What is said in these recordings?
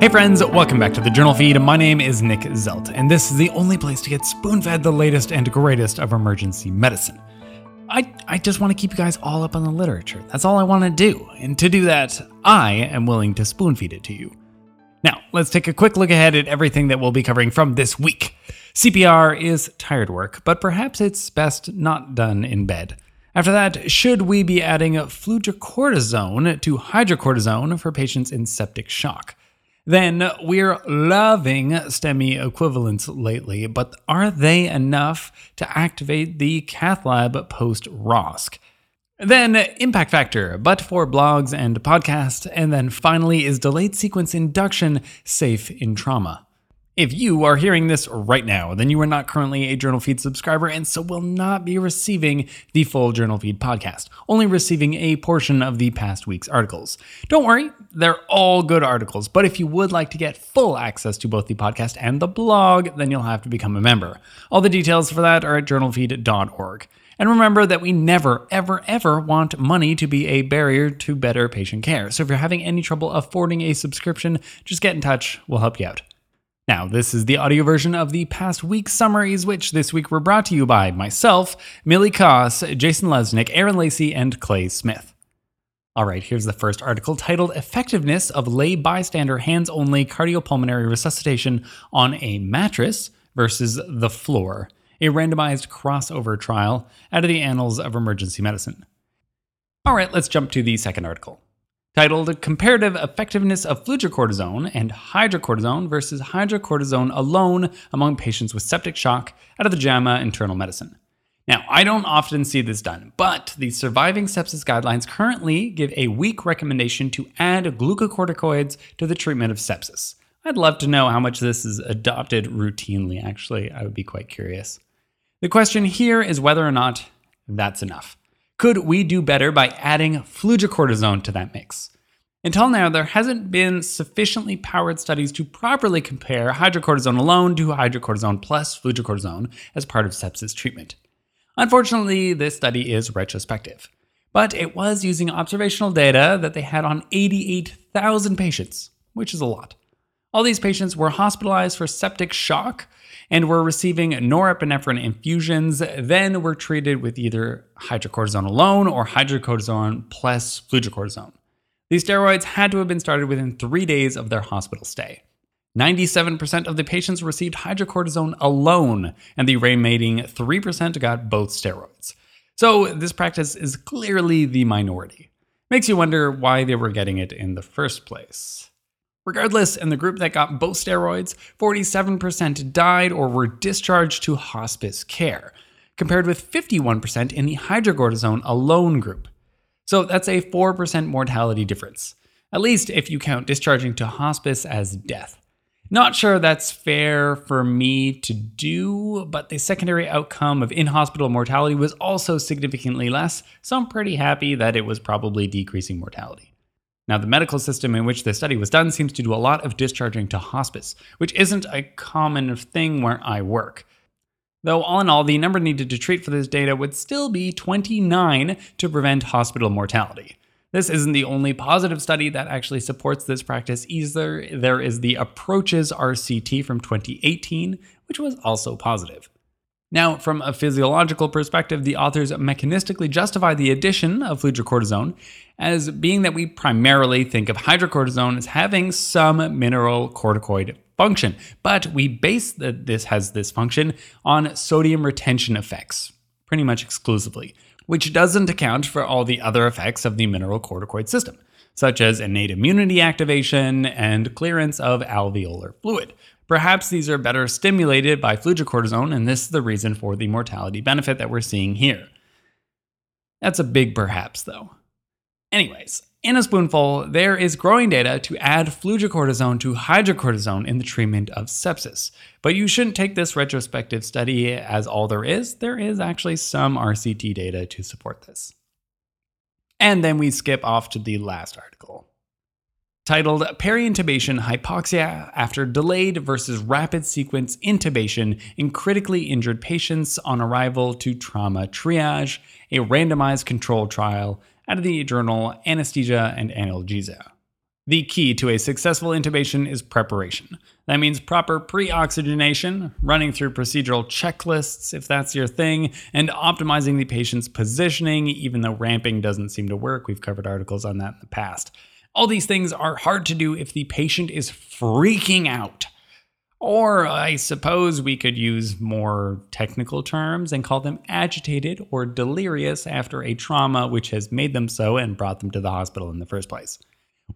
Hey friends, welcome back to the Journal Feed. My name is Nick Zelt, and this is the only place to get spoon fed the latest and greatest of emergency medicine. I, I just want to keep you guys all up on the literature. That's all I want to do. And to do that, I am willing to spoon feed it to you. Now, let's take a quick look ahead at everything that we'll be covering from this week. CPR is tired work, but perhaps it's best not done in bed. After that, should we be adding fludrocortisone to hydrocortisone for patients in septic shock? Then we're loving STEMI equivalents lately, but are they enough to activate the cath lab post ROSC? Then impact factor, but for blogs and podcasts, and then finally is delayed sequence induction safe in trauma. If you are hearing this right now, then you are not currently a Journal Feed subscriber and so will not be receiving the full Journal Feed podcast, only receiving a portion of the past week's articles. Don't worry, they're all good articles, but if you would like to get full access to both the podcast and the blog, then you'll have to become a member. All the details for that are at journalfeed.org. And remember that we never, ever, ever want money to be a barrier to better patient care. So if you're having any trouble affording a subscription, just get in touch. We'll help you out. Now, this is the audio version of the past week summaries, which this week were brought to you by myself, Millie Koss, Jason Lesnick, Aaron Lacey, and Clay Smith. All right, here's the first article titled Effectiveness of Lay Bystander Hands Only Cardiopulmonary Resuscitation on a Mattress versus the Floor, a randomized crossover trial out of the Annals of Emergency Medicine. All right, let's jump to the second article titled Comparative Effectiveness of Fludrocortisone and Hydrocortisone versus Hydrocortisone Alone Among Patients with Septic Shock out of the JAMA Internal Medicine. Now, I don't often see this done, but the Surviving Sepsis Guidelines currently give a weak recommendation to add glucocorticoids to the treatment of sepsis. I'd love to know how much this is adopted routinely, actually. I would be quite curious. The question here is whether or not that's enough. Could we do better by adding fludrocortisone to that mix? Until now, there hasn't been sufficiently powered studies to properly compare hydrocortisone alone to hydrocortisone plus fludrocortisone as part of sepsis treatment. Unfortunately, this study is retrospective, but it was using observational data that they had on 88,000 patients, which is a lot. All these patients were hospitalized for septic shock and were receiving norepinephrine infusions, then were treated with either hydrocortisone alone or hydrocortisone plus fludrocortisone. These steroids had to have been started within three days of their hospital stay. 97% of the patients received hydrocortisone alone, and the remaining 3% got both steroids. So, this practice is clearly the minority. Makes you wonder why they were getting it in the first place. Regardless, in the group that got both steroids, 47% died or were discharged to hospice care, compared with 51% in the hydrocortisone alone group. So that's a 4% mortality difference, at least if you count discharging to hospice as death. Not sure that's fair for me to do, but the secondary outcome of in hospital mortality was also significantly less, so I'm pretty happy that it was probably decreasing mortality. Now, the medical system in which the study was done seems to do a lot of discharging to hospice, which isn't a common thing where I work. Though, all in all, the number needed to treat for this data would still be 29 to prevent hospital mortality. This isn't the only positive study that actually supports this practice either. There is the APROCCHSS RCT from 2018, which was also positive. Now, from a physiological perspective, the authors mechanistically justify the addition of fludrocortisone as being that we primarily think of hydrocortisone as having some mineralocorticoid function, but we base that this has this function on sodium retention effects, pretty much exclusively, which doesn't account for all the other effects of the mineralocorticoid system, such as innate immunity activation and clearance of alveolar fluid. Perhaps these are better stimulated by fludrocortisone, and this is the reason for the mortality benefit that we're seeing here. That's a big perhaps, though. Anyways, in a spoonful, there is growing data to add fludrocortisone to hydrocortisone in the treatment of sepsis. But you shouldn't take this retrospective study as all there is. There is actually some RCT data to support this. And then we skip off to the last article titled Peri-intubation Hypoxia After Delayed versus Rapid Sequence Intubation in Critically Injured Patients on Arrival to Trauma Triage, a randomized controlled trial out of the journal Anesthesia and Analgesia. The key to a successful intubation is preparation. That means proper pre oxygenation, running through procedural checklists if that's your thing, and optimizing the patient's positioning, even though ramping doesn't seem to work. We've covered articles on that in the past. All these things are hard to do if the patient is freaking out. Or I suppose we could use more technical terms and call them agitated or delirious after a trauma which has made them so and brought them to the hospital in the first place.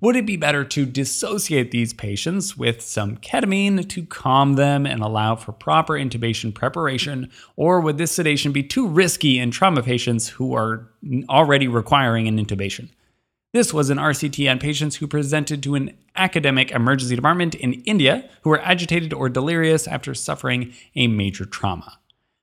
Would it be better to dissociate these patients with some ketamine to calm them and allow for proper intubation preparation? Or would this sedation be too risky in trauma patients who are already requiring an intubation? This was an RCT on patients who presented to an academic emergency department in India who were agitated or delirious after suffering a major trauma.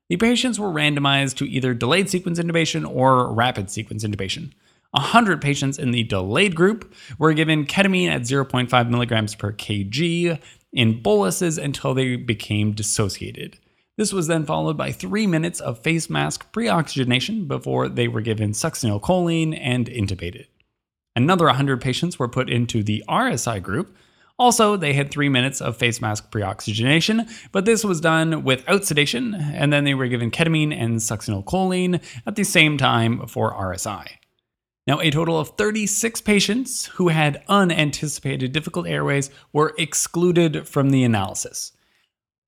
The patients were randomized to either delayed sequence intubation or rapid sequence intubation. 100 patients in the delayed group were given ketamine at 0.5 milligrams per kg in boluses until they became dissociated. This was then followed by three minutes of face mask pre oxygenation before they were given succinylcholine and intubated. Another 100 patients were put into the RSI group. Also, they had three minutes of face mask pre oxygenation, but this was done without sedation, and then they were given ketamine and succinylcholine at the same time for RSI. Now, a total of 36 patients who had unanticipated difficult airways were excluded from the analysis.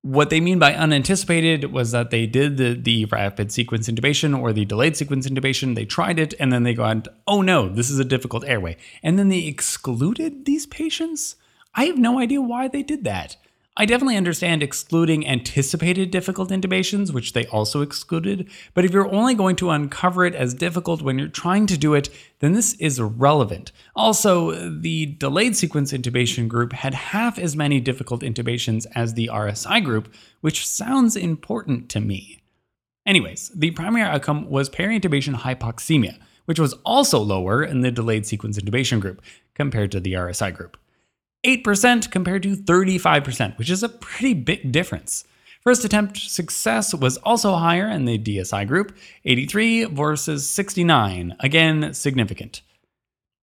What they mean by unanticipated was that they did the, the rapid sequence intubation or the delayed sequence intubation, they tried it, and then they got, oh no, this is a difficult airway. And then they excluded these patients? I have no idea why they did that. I definitely understand excluding anticipated difficult intubations, which they also excluded, but if you're only going to uncover it as difficult when you're trying to do it, then this is relevant. Also, the delayed sequence intubation group had half as many difficult intubations as the RSI group, which sounds important to me. Anyways, the primary outcome was peri-intubation hypoxemia, which was also lower in the delayed sequence intubation group compared to the RSI group. 8% compared to 35%, which is a pretty big difference. First attempt success was also higher in the DSI group, 83 versus 69, again significant.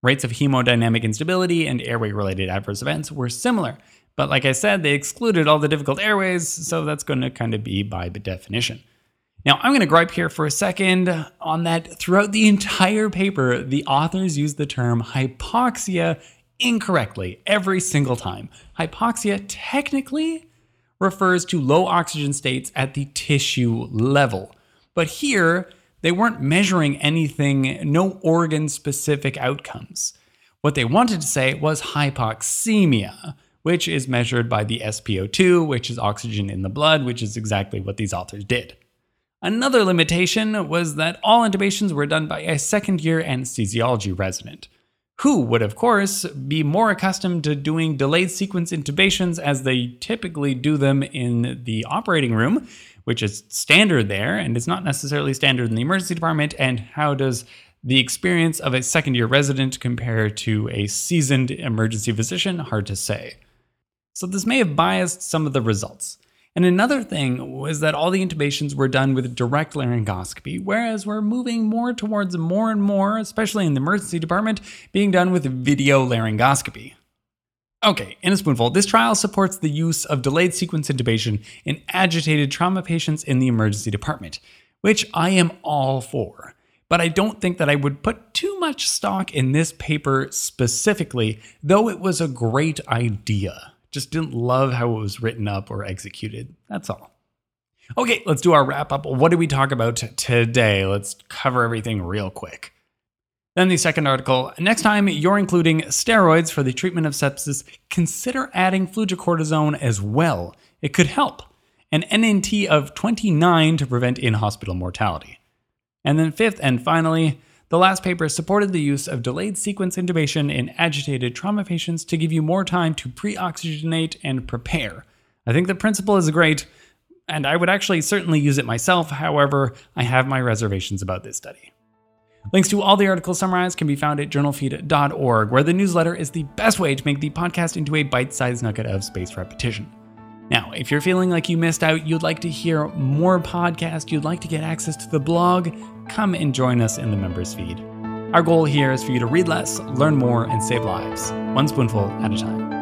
Rates of hemodynamic instability and airway related adverse events were similar, but like I said, they excluded all the difficult airways, so that's going to kind of be by definition. Now, I'm going to gripe here for a second on that throughout the entire paper, the authors use the term hypoxia incorrectly every single time. Hypoxia technically refers to low oxygen states at the tissue level. But here, they weren't measuring anything, no organ specific outcomes. What they wanted to say was hypoxemia, which is measured by the SpO2, which is oxygen in the blood, which is exactly what these authors did. Another limitation was that all intubations were done by a second year anesthesiology resident who would, of course, be more accustomed to doing delayed sequence intubations as they typically do them in the operating room, which is standard there, and it's not necessarily standard in the emergency department. And how does the experience of a second year resident compare to a seasoned emergency physician? Hard to say. So, this may have biased some of the results. And another thing was that all the intubations were done with direct laryngoscopy, whereas we're moving more towards more and more, especially in the emergency department, being done with video laryngoscopy. Okay, in a spoonful, this trial supports the use of delayed sequence intubation in agitated trauma patients in the emergency department, which I am all for. But I don't think that I would put too much stock in this paper specifically, though it was a great idea. Just didn't love how it was written up or executed. That's all. Okay, let's do our wrap up. What did we talk about today? Let's cover everything real quick. Then the second article next time you're including steroids for the treatment of sepsis, consider adding fludrocortisone as well. It could help. An NNT of 29 to prevent in hospital mortality. And then, fifth and finally, the last paper supported the use of delayed sequence intubation in agitated trauma patients to give you more time to pre oxygenate and prepare. I think the principle is great, and I would actually certainly use it myself. However, I have my reservations about this study. Links to all the articles summarized can be found at journalfeed.org, where the newsletter is the best way to make the podcast into a bite sized nugget of space repetition. Now, if you're feeling like you missed out, you'd like to hear more podcasts, you'd like to get access to the blog, come and join us in the members feed. Our goal here is for you to read less, learn more, and save lives, one spoonful at a time.